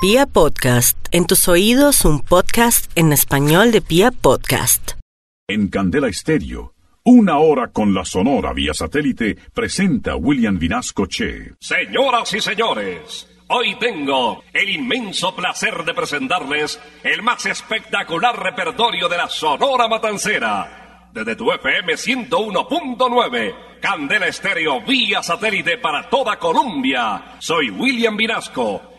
Pia Podcast, en tus oídos un podcast en español de Pia Podcast. En Candela Estéreo, una hora con la Sonora vía satélite, presenta William Vinasco Che. Señoras y señores, hoy tengo el inmenso placer de presentarles el más espectacular repertorio de la Sonora Matancera. Desde tu FM 101.9, Candela Estéreo vía satélite para toda Colombia. Soy William Vinasco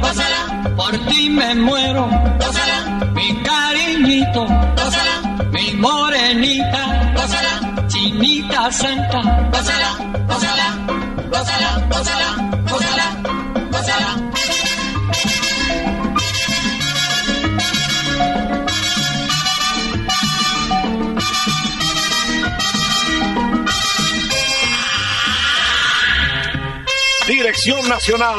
Gózala, por ti me muero, gózala, mi cariñito, gózala, mi morenita, gózala, chinita santa, gózala, gózala, gózala, gózala, gózala, gózala. Dirección Nacional,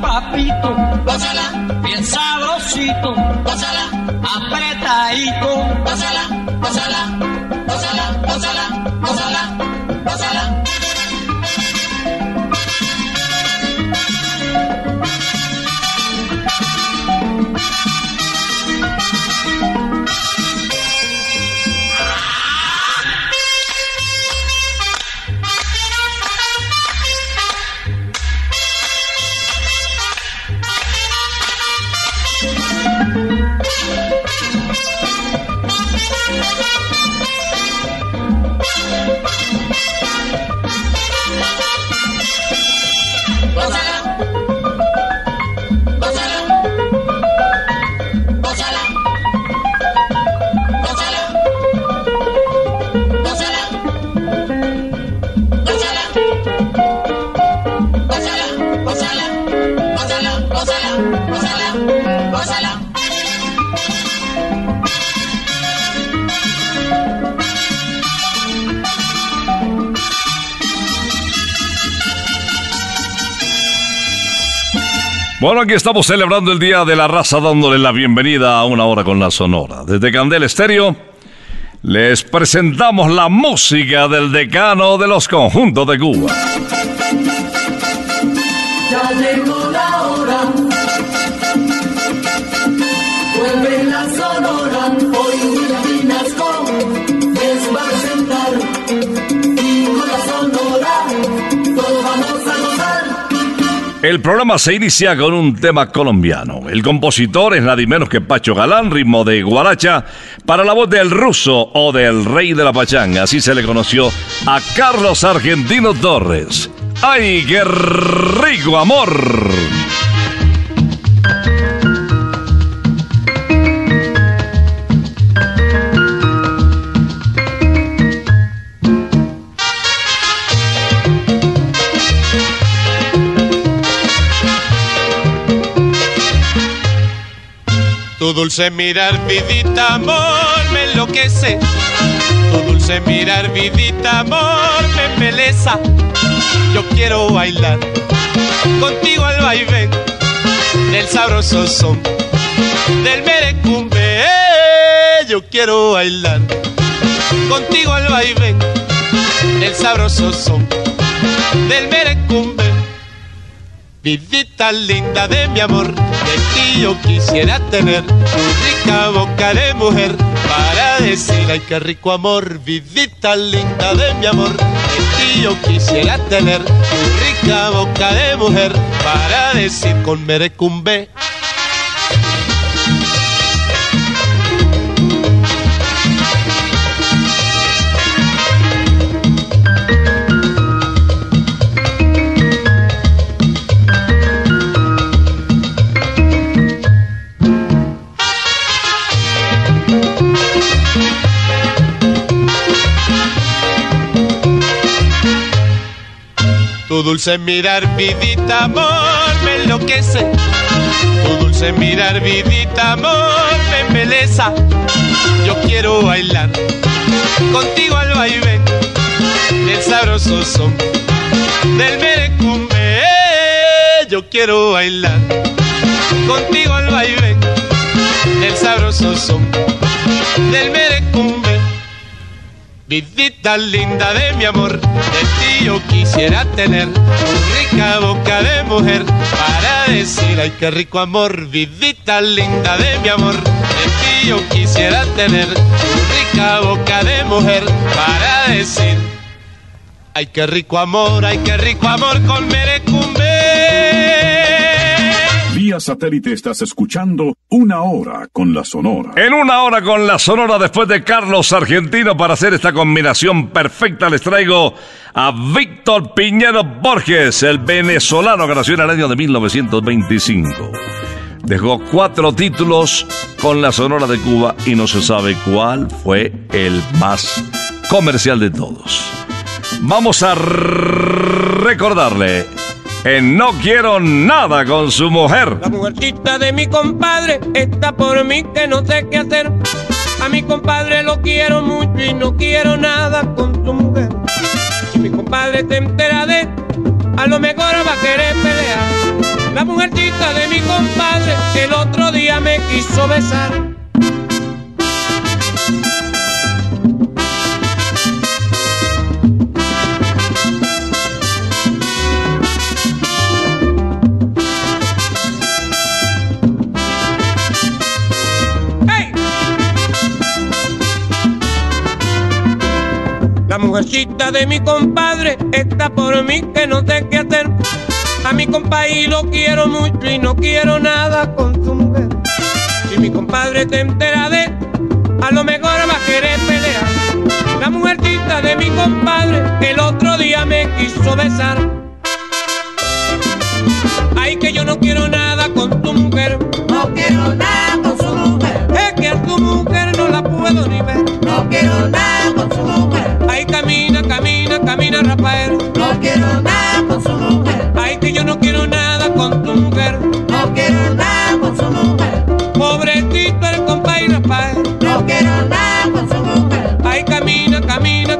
papito, gózala, bien sabrosito, gózala, apretadito, gózala, gózala, Aquí estamos celebrando el Día de la Raza, dándole la bienvenida a una hora con la Sonora. Desde Candel Estéreo les presentamos la música del decano de los conjuntos de Cuba. El programa se inicia con un tema colombiano. El compositor es nadie menos que Pacho Galán, ritmo de guaracha, para la voz del ruso o del rey de la pachanga. Así se le conoció a Carlos Argentino Torres. ¡Ay, qué amor! Dulce mirar, vidita, amor, me enloquece. Tu dulce mirar, vidita, amor, me peleza. Yo quiero bailar contigo al vaivén del sabroso son del merecumbe. Yo quiero bailar contigo al vaivén del sabroso son del merecumbe. Vidita linda de mi amor, yo quisiera tener tu rica boca de mujer para decir ay qué rico amor. Vidita linda de mi amor, ti yo quisiera tener tu rica boca de mujer para decir con merecumbe. Tu dulce mirar, vidita amor, me enloquece. Tu dulce mirar, vidita amor, me embeleza. Yo quiero bailar contigo al vaivén del sabroso son del merecumbe. Yo quiero bailar contigo al vaivén del sabroso son del merecumbe. Vidita linda de mi amor, yo quisiera tener tu rica boca de mujer para decir ay qué rico amor. Vidita linda de mi amor, de ti yo quisiera tener tu rica boca de mujer para decir ay qué rico amor, ay qué rico amor con. Satélite estás escuchando Una Hora con la Sonora. En una hora con la Sonora después de Carlos Argentino para hacer esta combinación perfecta les traigo a Víctor Piñero Borges, el venezolano que nació en el año de 1925. Dejó cuatro títulos con la Sonora de Cuba y no se sabe cuál fue el más comercial de todos. Vamos a recordarle en No Quiero Nada con su mujer. La mujercita de mi compadre está por mí que no sé qué hacer. A mi compadre lo quiero mucho y no quiero nada con su mujer. Si mi compadre se entera de, a lo mejor va a querer pelear. La mujercita de mi compadre el otro día me quiso besar. Mujercita de mi compadre está por mí que no sé qué hacer. A mi compadre lo quiero mucho y no quiero nada con su mujer. Si mi compadre se entera de, a lo mejor va a querer pelear. La mujercita de mi compadre el otro día me quiso besar. Ay, que yo no quiero nada con tu mujer. No quiero nada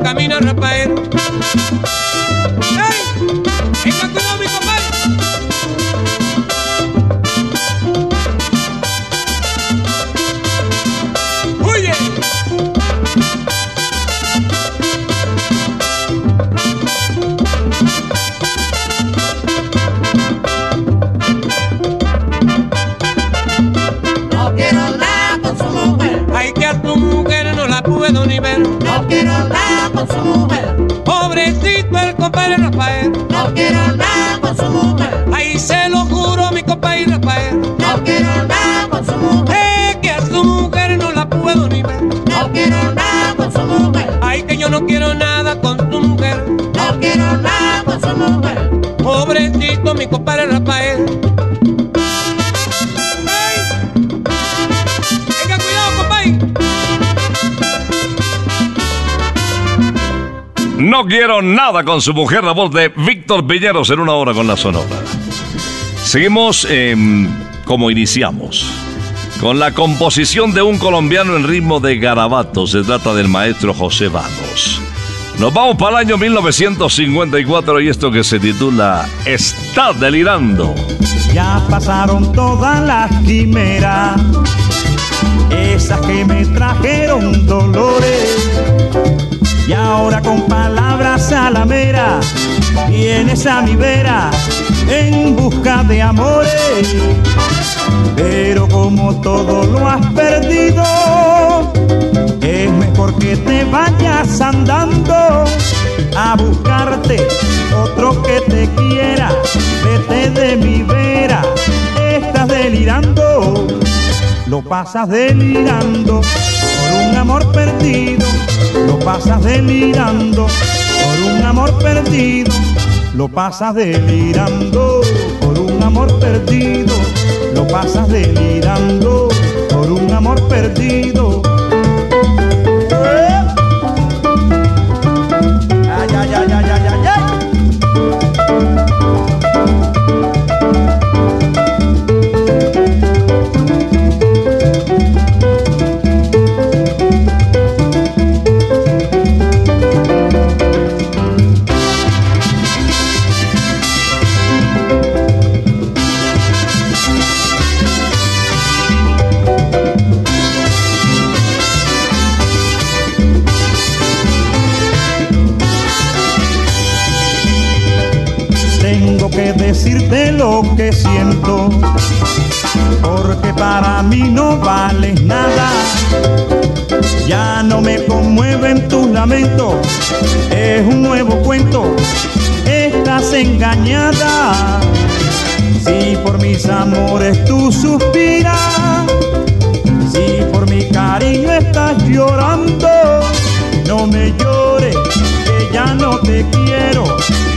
camina, camina, Rafael. Quiero nada con su mujer, la voz de Víctor Piñeros en una hora con la Sonora. Seguimos em, como iniciamos. Con la composición de un colombiano en ritmo de garabato, se trata del maestro José Vagos. Nos vamos para el año 1954 y esto que se titula Está delirando. Ya pasaron todas las quimeras, esas que me trajeron dolores. Y ahora con palabras a la mera Vienes a mi vera en busca de amores, pero como todo lo has perdido, es mejor que te vayas andando a buscarte otro que te quiera. Vete de mi vera, estás delirando, lo pasas delirando por un amor perdido, lo pasas delirando por un amor perdido, lo pasas delirando por un amor perdido, lo pasas delirando por un amor perdido. Decirte lo que siento, porque para mí no vales nada. Ya no me conmueven tus lamentos, es un nuevo cuento, estás engañada. Si por mis amores tú suspiras, si por mi cariño estás llorando, no me llores, que ya no te quiero,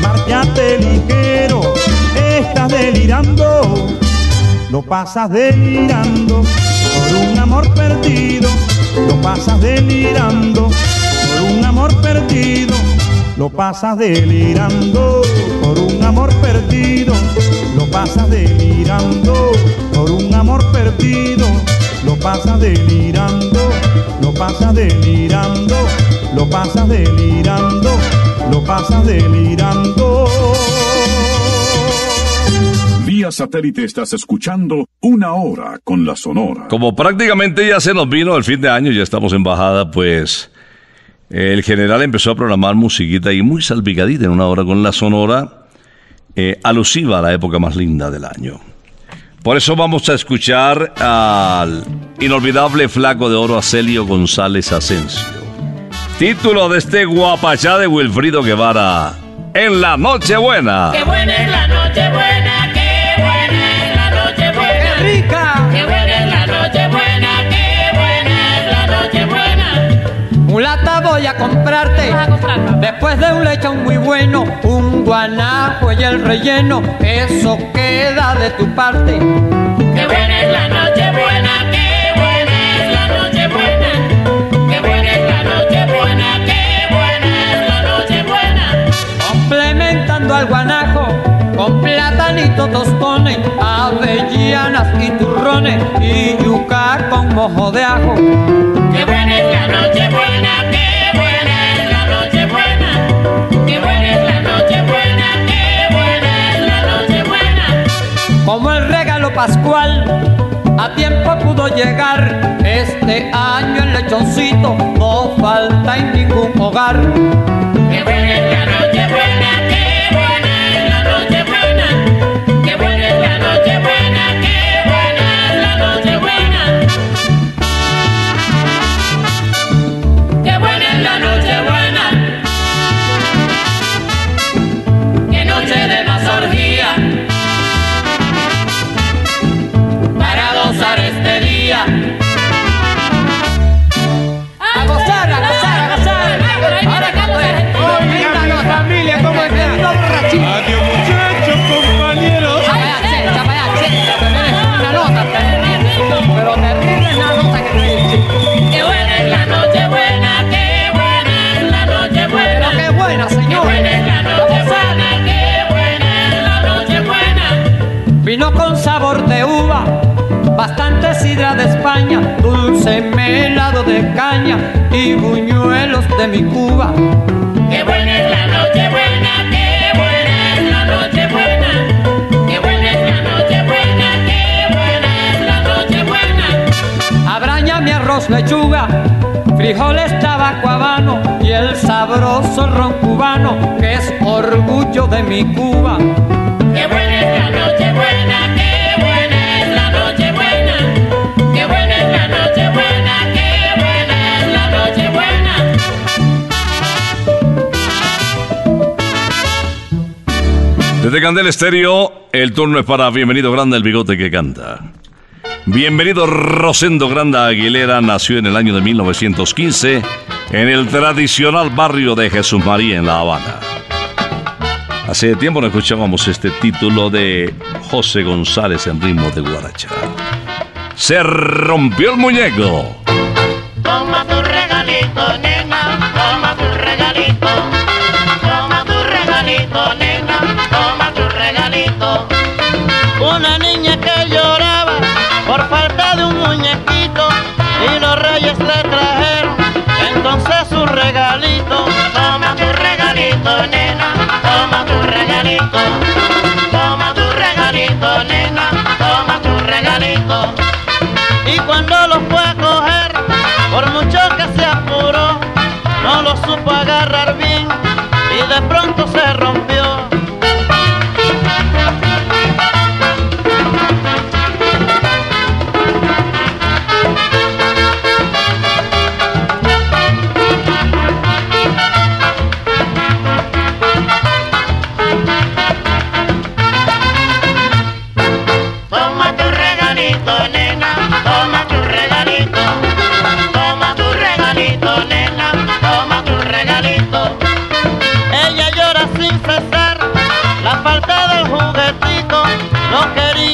márchate ligero, estás lo pasas delirando por un amor perdido, lo pasas delirando por un amor perdido, lo pasas delirando por un amor perdido, lo pasas delirando por un amor perdido, lo pasas delirando, lo pasas delirando, lo pasas delirando, lo pasas delirando. Vía satélite estás escuchando Una Hora con la Sonora. Como prácticamente ya se nos vino el fin de año, ya estamos en bajada, pues el general empezó a programar musiquita y muy salpicadita en una hora con la sonora, eh, alusiva a la época más linda del año. Por eso vamos a escuchar al inolvidable flaco de oro Acelio González Asensio. Título de este guapachá de Wilfrido Guevara, En la Nochebuena. Qué buena es la noche voy a comprarte. Después de un lechón muy bueno, un guanajo y el relleno, eso queda de tu parte. Qué buena es la noche buena, qué buena es la noche buena. Qué buena es la noche buena, qué buena es la noche buena. Complementando al guanajo con platanitos tostones, avellanas y turrones y yuca con mojo de ajo. Qué buena es la noche buena, qué Como el regalo pascual, a tiempo pudo llegar. Este año el lechoncito no falta en ningún hogar. Sidra de España, dulce melado de caña y buñuelos de mi Cuba. Qué buena es la noche buena, qué buena es la noche buena. Qué buena es la noche buena, qué buena es la noche buena. Abraña mi arroz lechuga, frijoles tabaco habano y el sabroso ron cubano que es orgullo de de mi Cuba. Qué buena es la noche Desde Candel Estéreo, el turno es para Bienvenido Grande el Bigote que canta. Bienvenido Rosendo Granda Aguilera nació en el año de 1915 en el tradicional barrio de Jesús María en La Habana. Hace tiempo no escuchábamos este título de José González en ritmo de guaracha. Se rompió el muñeco. Toma tu regalito, nena, toma tu regalito. Toma tu regalito, nena, toma tu regalito. Y cuando lo fue a coger, por mucho que se apuró, no lo supo agarrar bien y de pronto se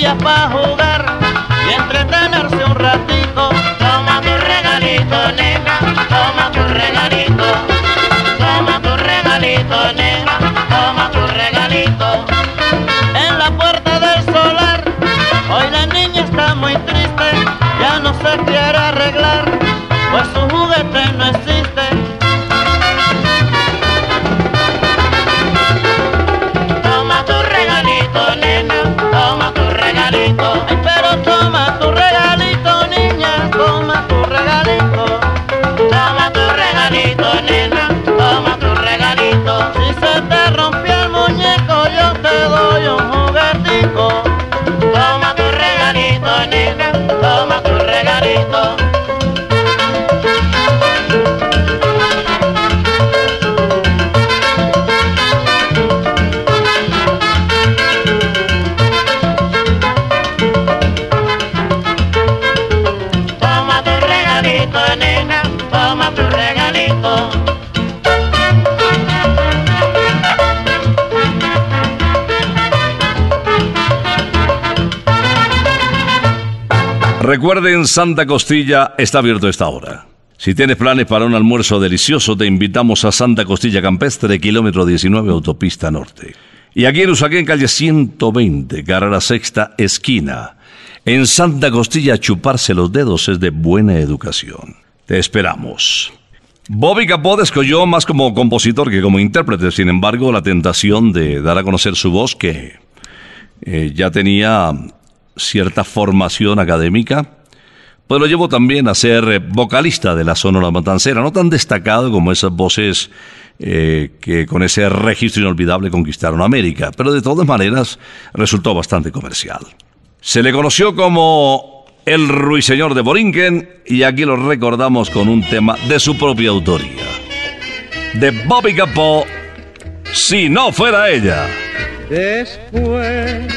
quería pa' jugar y entretenerse un ratito. Toma tu regalito, nena, toma tu regalito. Toma tu regalito, nena, toma tu regalito. Recuerden, Santa Costilla está abierto a esta hora. Si tienes planes para un almuerzo delicioso, te invitamos a Santa Costilla Campestre, kilómetro 19, autopista norte. Y aquí en Usaquén, calle 120, carrera sexta, esquina. En Santa Costilla, chuparse los dedos es de buena educación. Te esperamos. Bobby Capó descolló más como compositor que como intérprete, sin embargo, la tentación de dar a conocer su voz, que eh, ya tenía cierta formación académica, pues lo llevó también a ser vocalista de la Sonora Matancera, no tan destacado como esas voces eh, que con ese registro inolvidable conquistaron América, pero de todas maneras resultó bastante comercial. Se le conoció como el ruiseñor de Borinquen y aquí lo recordamos con un tema de su propia autoría. De Bobby Capó, Si no fuera ella. Después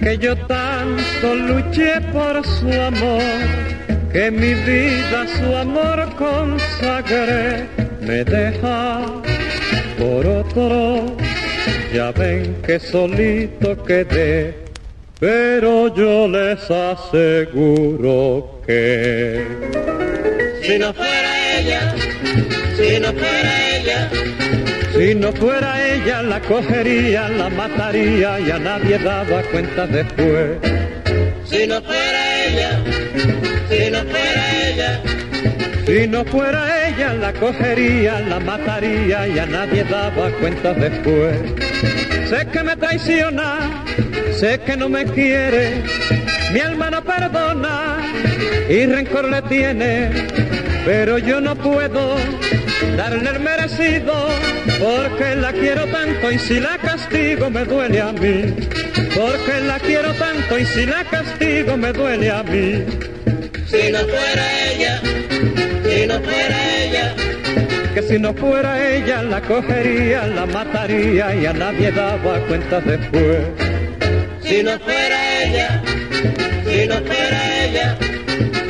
que yo tanto luché por su amor, que mi vida su amor consagré, me deja por otro. Ya ven que solito quedé, pero yo les aseguro que Si no fuera ella, si no fuera ella, Si no fuera ella, la cogería, la mataría y a nadie daba cuenta después. si no fuera ella, si no fuera ella, Si no fuera ella, la cogería, la mataría y a nadie daba cuenta después. Sé que me traiciona, sé que no me quiere, mi alma no perdona y rencor le tiene, pero yo no puedo darle el merecido porque la quiero tanto y si la castigo me duele a mí, porque la quiero tanto y si la castigo me duele a mí. Si no fuera ella, si no fuera ella, que si no fuera ella la cogería, la mataría y a nadie daba cuenta después. si no fuera ella, si no fuera ella,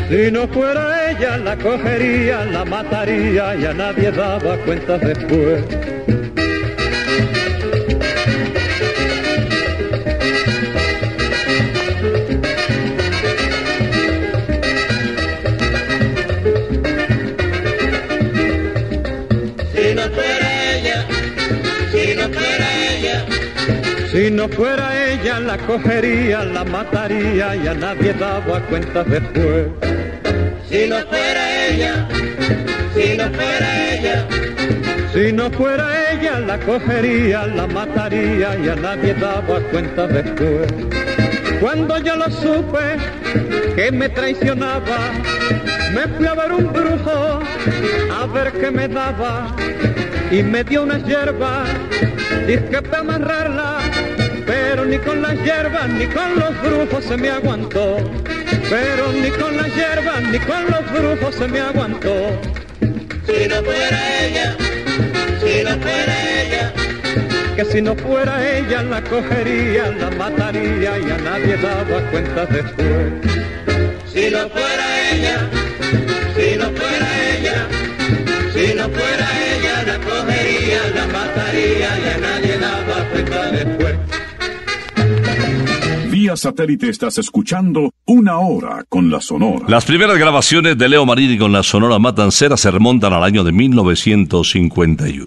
Si no fuera ella la cogería, la mataría y a nadie daba cuenta después. si no fuera ella, si no fuera ella, Si no fuera ella la cogería, la mataría y a nadie daba cuenta después. Si no fuera ella, si no fuera ella, Si no fuera ella la cogería, la mataría y a nadie daba cuenta después. Cuando yo lo supe que me traicionaba, me fui a ver un brujo a ver qué me daba. Y me dio unas hierbas, dije para amarrarla, pero ni con las hierbas ni con los brujos se me aguantó, pero ni con las hierbas ni con los brujos se me aguantó. si no fuera ella, si no fuera ella, que si no fuera ella la cogería, la mataría y a nadie daba cuenta después. si no fuera ella, si no fuera ella, si no fuera ella la cogería, la mataría y a nadie daba cuenta después. Satélite estás escuchando Una Hora con la Sonora. Las primeras grabaciones de Leo Marini con la Sonora Matancera se remontan al año de 1951.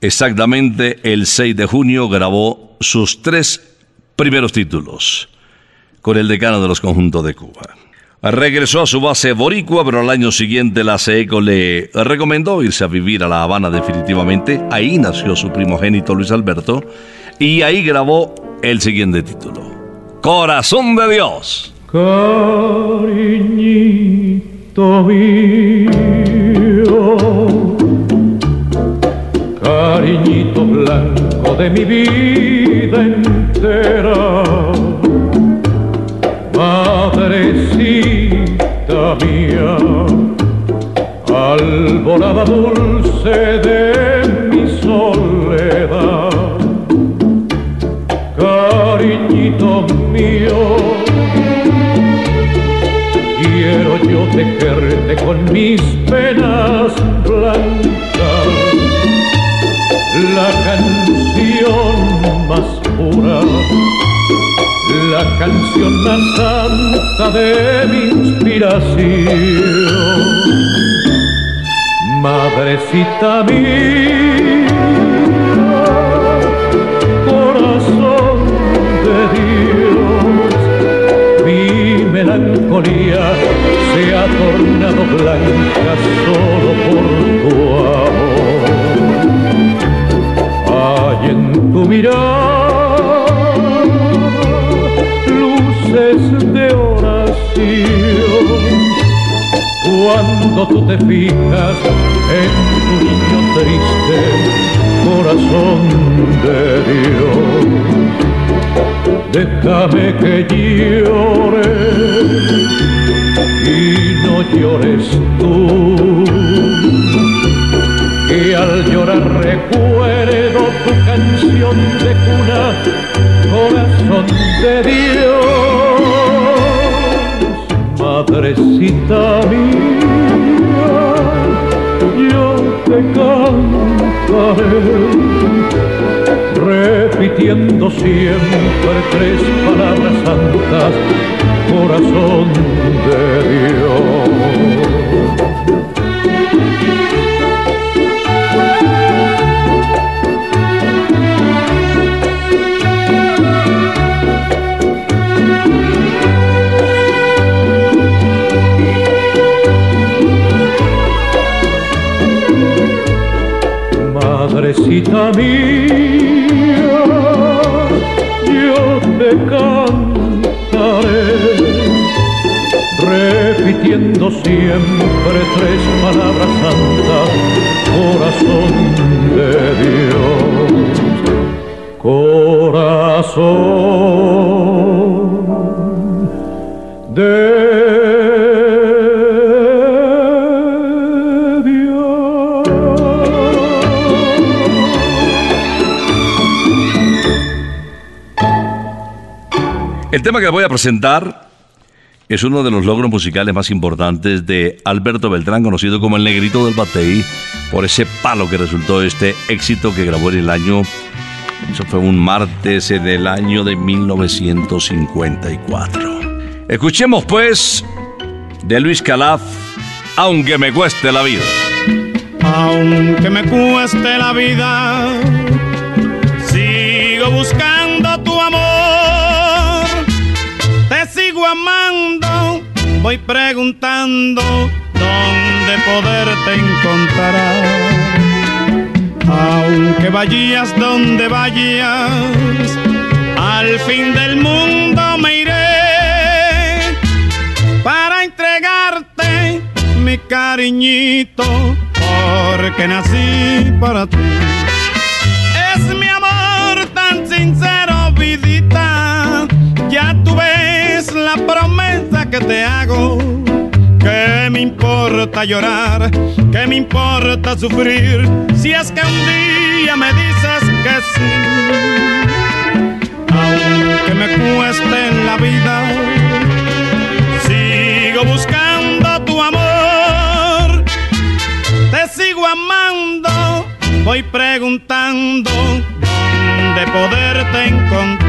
Exactamente el 6 de junio grabó sus tres primeros títulos con el decano de los conjuntos de Cuba. Regresó a su base boricua, pero al año siguiente la CECO le recomendó irse a vivir a La Habana definitivamente. Ahí nació su primogénito Luis Alberto y ahí grabó el siguiente título. Corazón de Dios. Cariñito mío, cariñito blanco de mi vida entera, madrecita mía, alborada dulce de Quiero yo tejerte con mis penas blancas la canción más pura, la canción más santa de mi inspiración. Madrecita mía, se ha tornado blanca solo por tu amor. Hay en tu mirada luces de oración. Cuando tú te fijas en tu niño triste, corazón de Dios, déjame que llore y no llores tú. Y al llorar recuerdo tu canción de cuna, corazón de Dios, madrecita mía, te cantaré repitiendo siempre tres palabras santas, corazón de Dios. mía, yo te cantaré, repitiendo siempre tres palabras santas, corazón de Dios, corazón. Tema que voy a presentar es uno de los logros musicales más importantes de Alberto Beltrán, conocido como el Negrito del Batey, por ese palo que resultó este éxito que grabó en el año, eso fue un martes en el año de 1954. Escuchemos pues de Luis Calaf, Aunque me cueste la vida. Aunque me cueste la vida, amando, voy preguntando dónde poderte encontrar. Aunque vayas donde vayas, al fin del mundo me iré para entregarte mi cariñito, porque nací para ti. Es mi amor tan sincero, vidita. Ves la promesa que te hago. ¿Qué me importa llorar? ¿Qué me importa sufrir? Si es que un día me dices que sí. Aunque me cueste en la vida, sigo buscando tu amor. Te sigo amando, voy preguntando dónde poderte encontrar.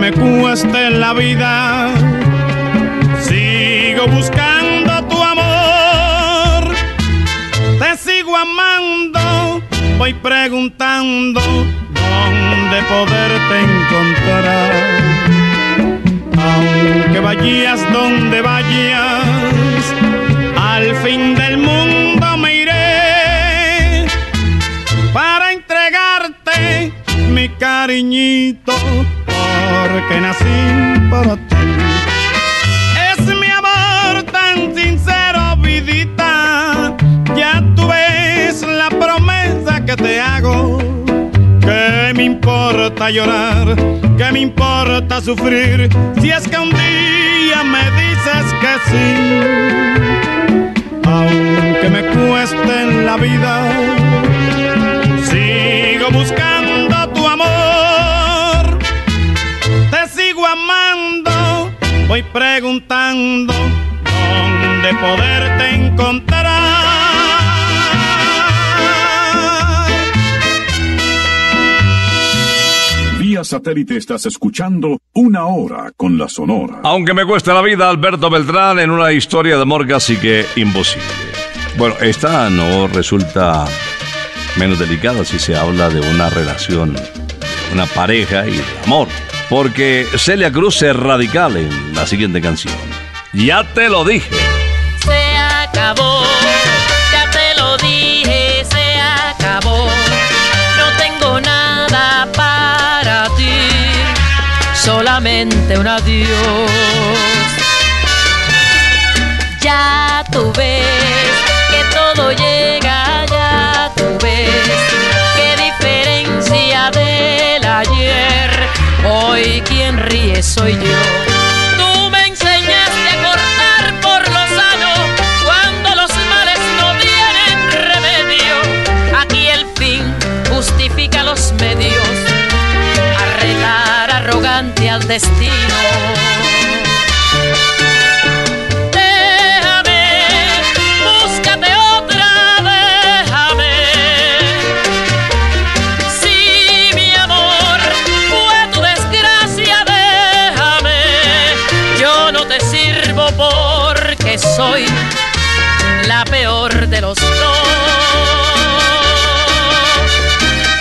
Me cueste la vida, sigo buscando tu amor. Te sigo amando, voy preguntando dónde poderte encontrar. Aunque vayas donde vayas, al fin del mundo me iré para entregarte mi cariñito, porque nací para ti. Es mi amor tan sincero, vidita. Ya tú ves la promesa que te hago. ¿Qué me importa llorar? ¿Qué me importa sufrir? Si es que un día me dices que sí. Aunque me cueste la vida, sigo buscando voy preguntando dónde poderte encontrar. Vía satélite estás escuchando Una Hora con la Sonora. Aunque me cueste la vida, Alberto Beltrán en una historia de amor casi que imposible. Bueno, esta no resulta menos delicada si se habla de una relación, de una pareja y de amor. Porque Celia Cruz es radical en la siguiente canción. Ya te lo dije. Se acabó, ya te lo dije, se acabó. No tengo nada para ti, solamente un adiós. Ya tú Hoy quien ríe soy yo. Tú me enseñaste a cortar por lo sano cuando los males no tienen remedio. Aquí el fin justifica los medios. A retar arrogante al destino. Soy la peor de los dos.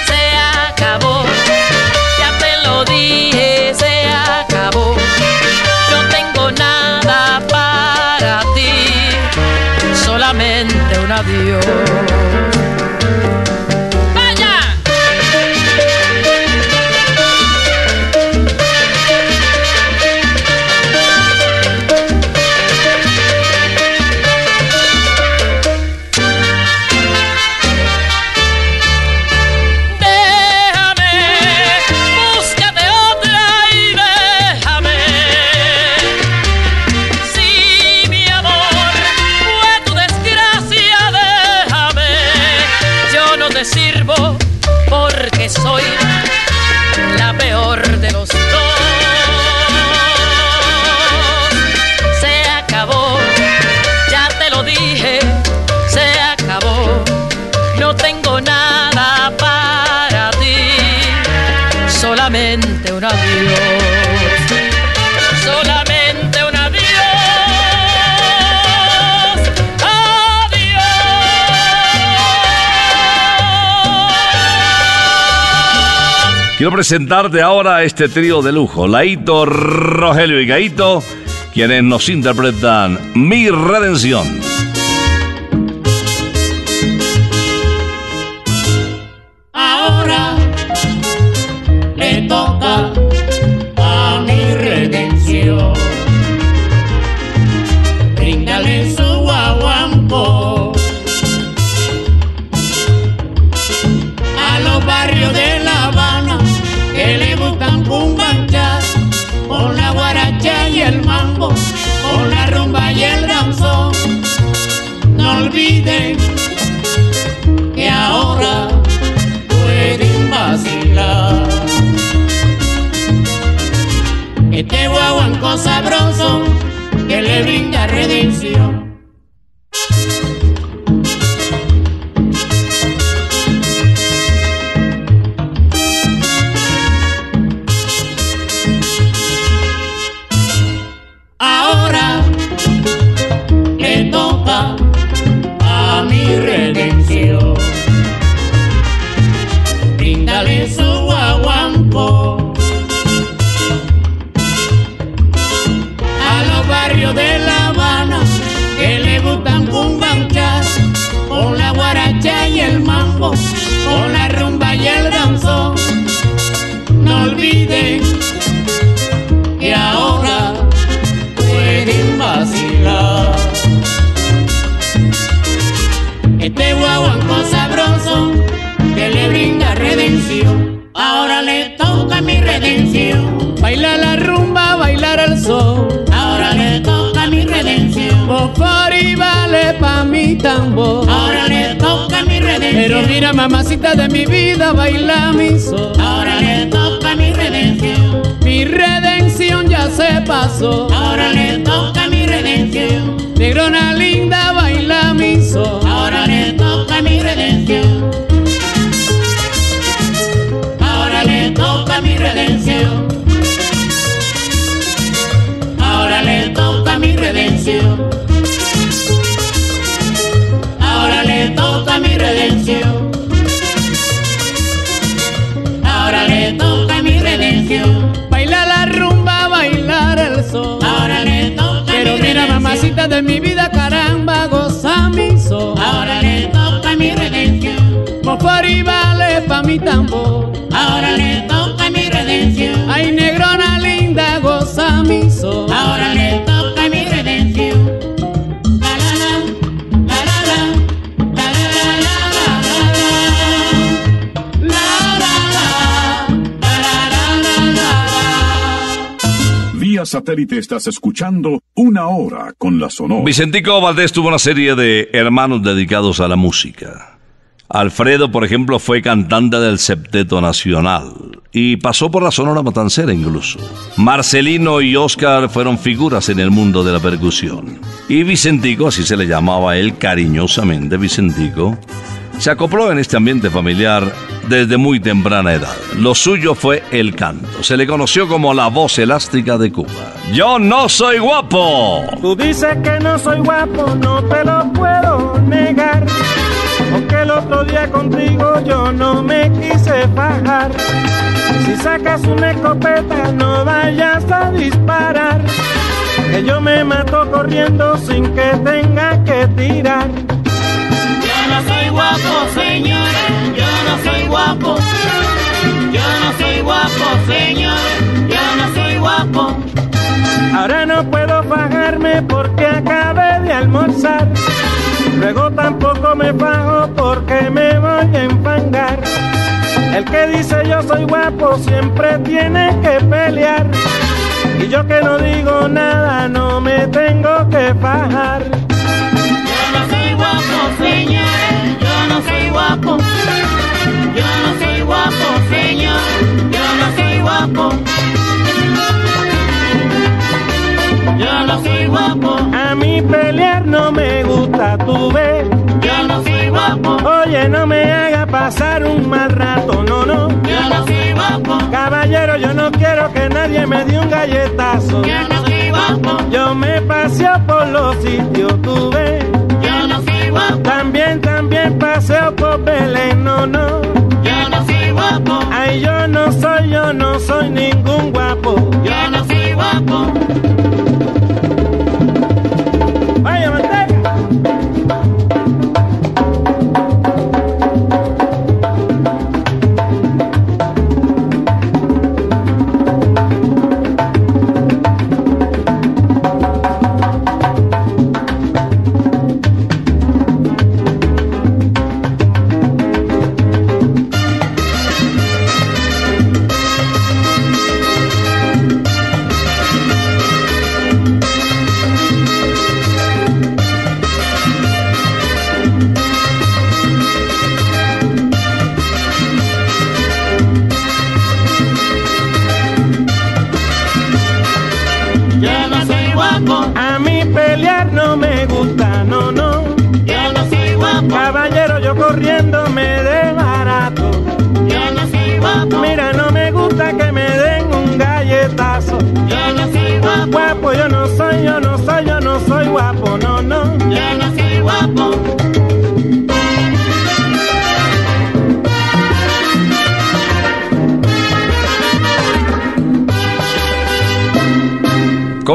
Se acabó, ya te lo dije, se acabó. No tengo nada para ti, solamente un adiós. Presentarte ahora a este trío de lujo, Laito, Rogelio y Gaito, quienes nos interpretan Mi Redención. Olviden que ahora pueden vacilar. Este guaguanco sabroso que le brinda redención. Tambor. Ahora le toca mi redención. Pero mira, mamacita de mi vida, baila mi sol. Ahora le toca mi redención. Mi redención ya se pasó. Ahora le toca mi redención. Negrona linda, baila mi sol. Ahora le toca mi redención. Ahora le toca mi redención. Ahora le toca mi redención. Toca mi redención. Ahora le toca mi redención. Baila la rumba, bailar el sol. Ahora le toca Pero mira, mamacita de mi vida, caramba, goza mi sol. Ahora le toca mi redención. Y vale pa' mi tambor. Ahora le toca mi redención. Ay, negrona linda, goza mi sol. Ahora satélite estás escuchando Una Hora con la Sonora. Vicentico Valdés tuvo una serie de hermanos dedicados a la música. Alfredo, por ejemplo, fue cantante del Septeto Nacional y pasó por la Sonora Matancera incluso. Marcelino y Oscar fueron figuras en el mundo de la percusión. Y Vicentico, así se le llamaba él cariñosamente, Vicentico, se acopló en este ambiente familiar desde muy temprana edad. Lo suyo fue el canto. Se le conoció como la voz elástica de Cuba. Yo no soy guapo. Tú dices que no soy guapo, no te lo puedo negar. Aunque el otro día contigo yo no me quise fajar. Si sacas una escopeta, no vayas a disparar. Que yo me mato corriendo sin que tenga que tirar. Yo no soy guapo, señores, yo no soy guapo. Yo no soy guapo, señores, yo no soy guapo. Ahora no puedo fajarme porque acabé de almorzar. Luego tampoco me fajo porque me voy a enfangar. El que dice yo soy guapo siempre tiene que pelear. Y yo que no digo nada no me tengo que fajar. Yo no soy guapo, señores, yo no soy guapo. Yo no soy guapo, señor, yo no soy guapo. Yo no soy guapo, A mí pelear no me gusta, tú ves. yo no soy guapo. Oye, no me haga pasar un mal rato, no, no. Yo no soy guapo. Caballero, yo no quiero que nadie me dé un galletazo. Yo no soy guapo. Yo me paseo por los sitios, tú ves. Yo no soy guapo. También, también paseo por Belén, no, no. Guapo. Ay, yo no soy, yo no soy ningún guapo. Yo no soy guapo.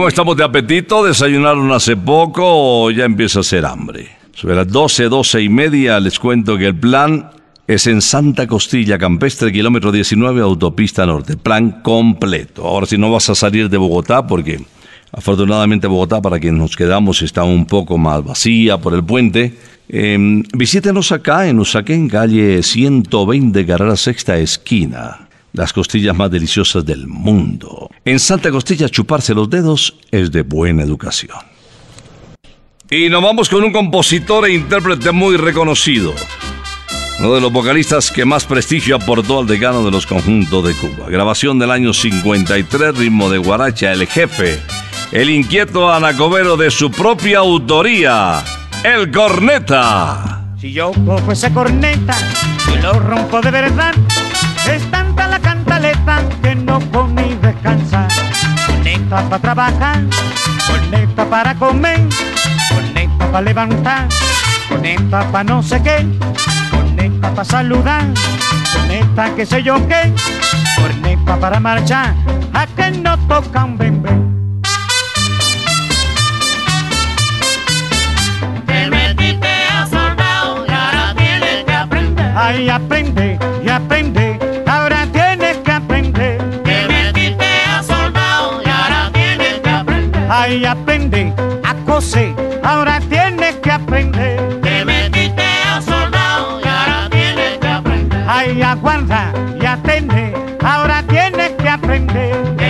¿Cómo estamos de apetito? ¿Desayunaron hace poco o ya empieza a hacer hambre? Sobre las 12, 12 y media les cuento que el plan es en Santa Costilla, Campestre, kilómetro 19, autopista norte. Plan completo. Ahora si no vas a salir de Bogotá porque afortunadamente Bogotá para quienes nos quedamos está un poco más vacía por el puente. Eh, visítenos acá en Usaquén, calle 120, carrera sexta esquina las costillas más deliciosas del mundo. En Santa Costilla chuparse los dedos es de buena educación. Y nos vamos con un compositor e intérprete muy reconocido. Uno de los vocalistas que más prestigio aportó al decano de los conjuntos de Cuba. Grabación del año 53, ritmo de guaracha, el jefe, el inquieto anacobero de su propia autoría, el corneta. Si yo cojo ese corneta y lo rompo de verdad, es tanta la cantaleta que no comí descansar. Corneta para trabajar, corneta para comer, corneta para levantar, corneta para no sé qué, corneta para saludar, corneta que sé yo qué, corneta para marchar, a que no toca un bembé. Te a soldado y ahora tienes que aprender. Ay, aprende y aprende, aprender. Ay, aprende a coser, ahora tienes que aprender. Te metiste a soldado y ahora tienes que aprender. Ay, aguarda y atende, ahora tienes que aprender.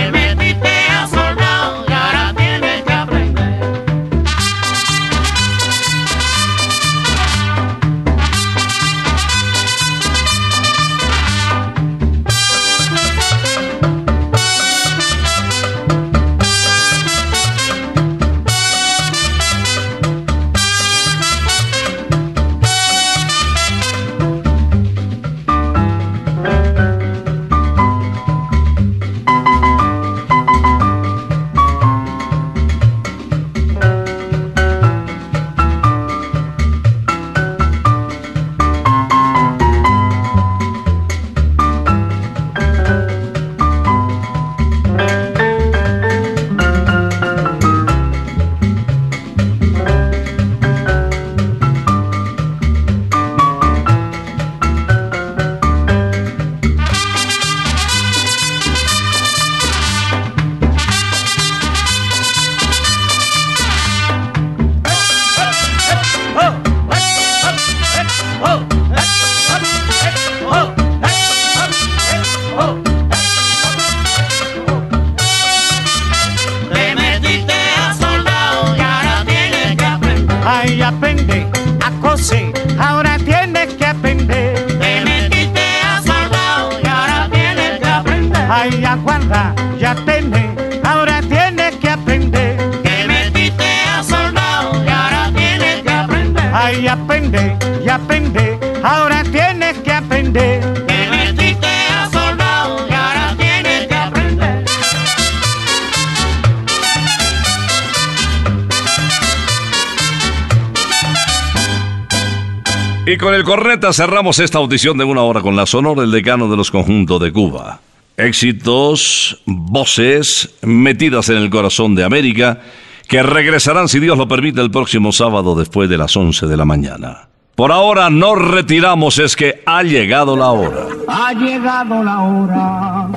Corneta cerramos esta audición de una hora con la sonora del decano de los conjuntos de Cuba. Éxitos, voces metidas en el corazón de América que regresarán si Dios lo permite el próximo sábado después de las 11 de la mañana. Por ahora nos retiramos, es que ha llegado la hora. Ha llegado la hora.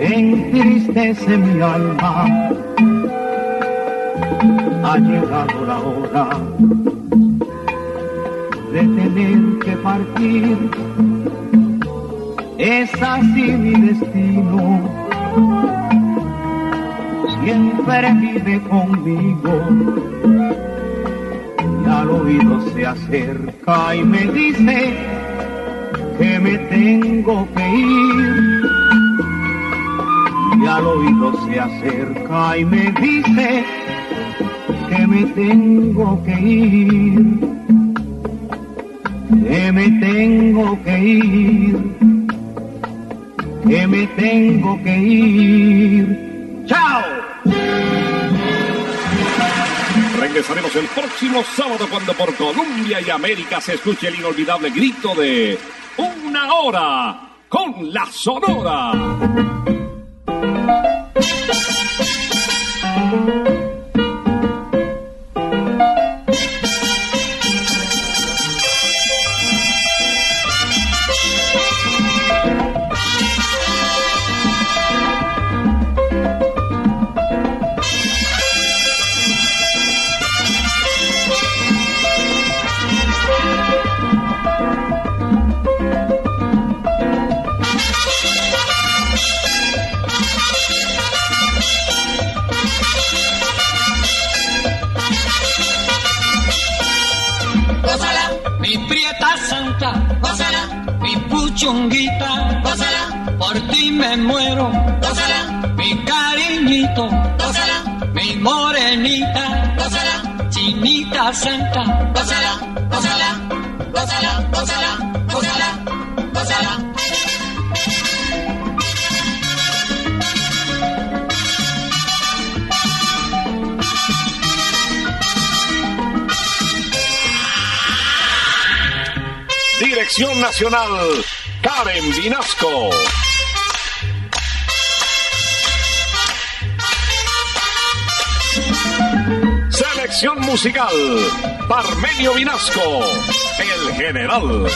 Entristece mi alma. Ha llegado la hora de tener que partir. Es así mi destino. Siempre vive conmigo y al oído se acerca y me dice que me tengo que ir. Y al oído se acerca y me dice que me tengo que ir. Que me tengo que ir. Que me tengo que ir. ¡Chao! Regresaremos el próximo sábado cuando por Colombia y América se escuche el inolvidable grito de Una hora con la Sonora. Mi puchunguita, gózala, por ti me muero, gózala, mi cariñito, gózala, mi morenita, gózala, chinita santa, gózala, gózala, gózala, gózala, gózala, gózala. Dirección Nacional, Karen Vinasco. Selección musical, Parmenio Vinasco, el general.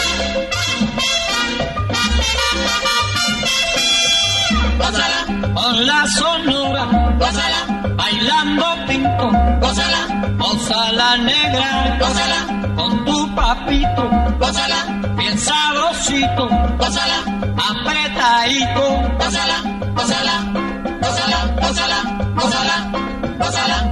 Con la sonora, gózala, bailando pinto, gózala, gózala negra, gózala, con tu papito, gózala, bien sabrosito, pásala, apretadito, pásala, pásala, pásala, pásala, pásala, pásala.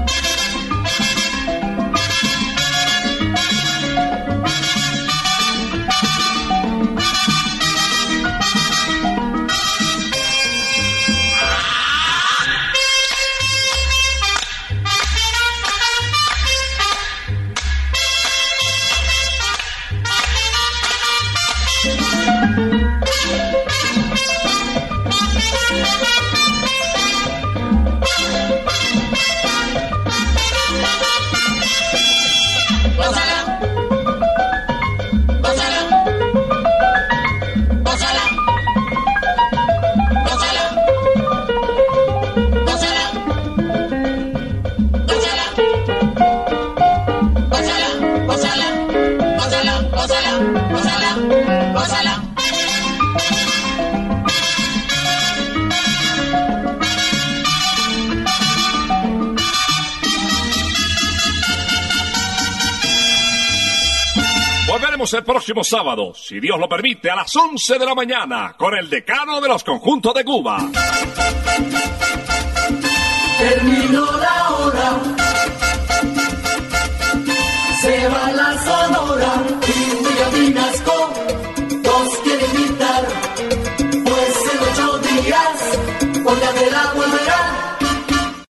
Sábado, si Dios lo permite, a las 11 de la mañana, con el decano de los conjuntos de Cuba. Terminó la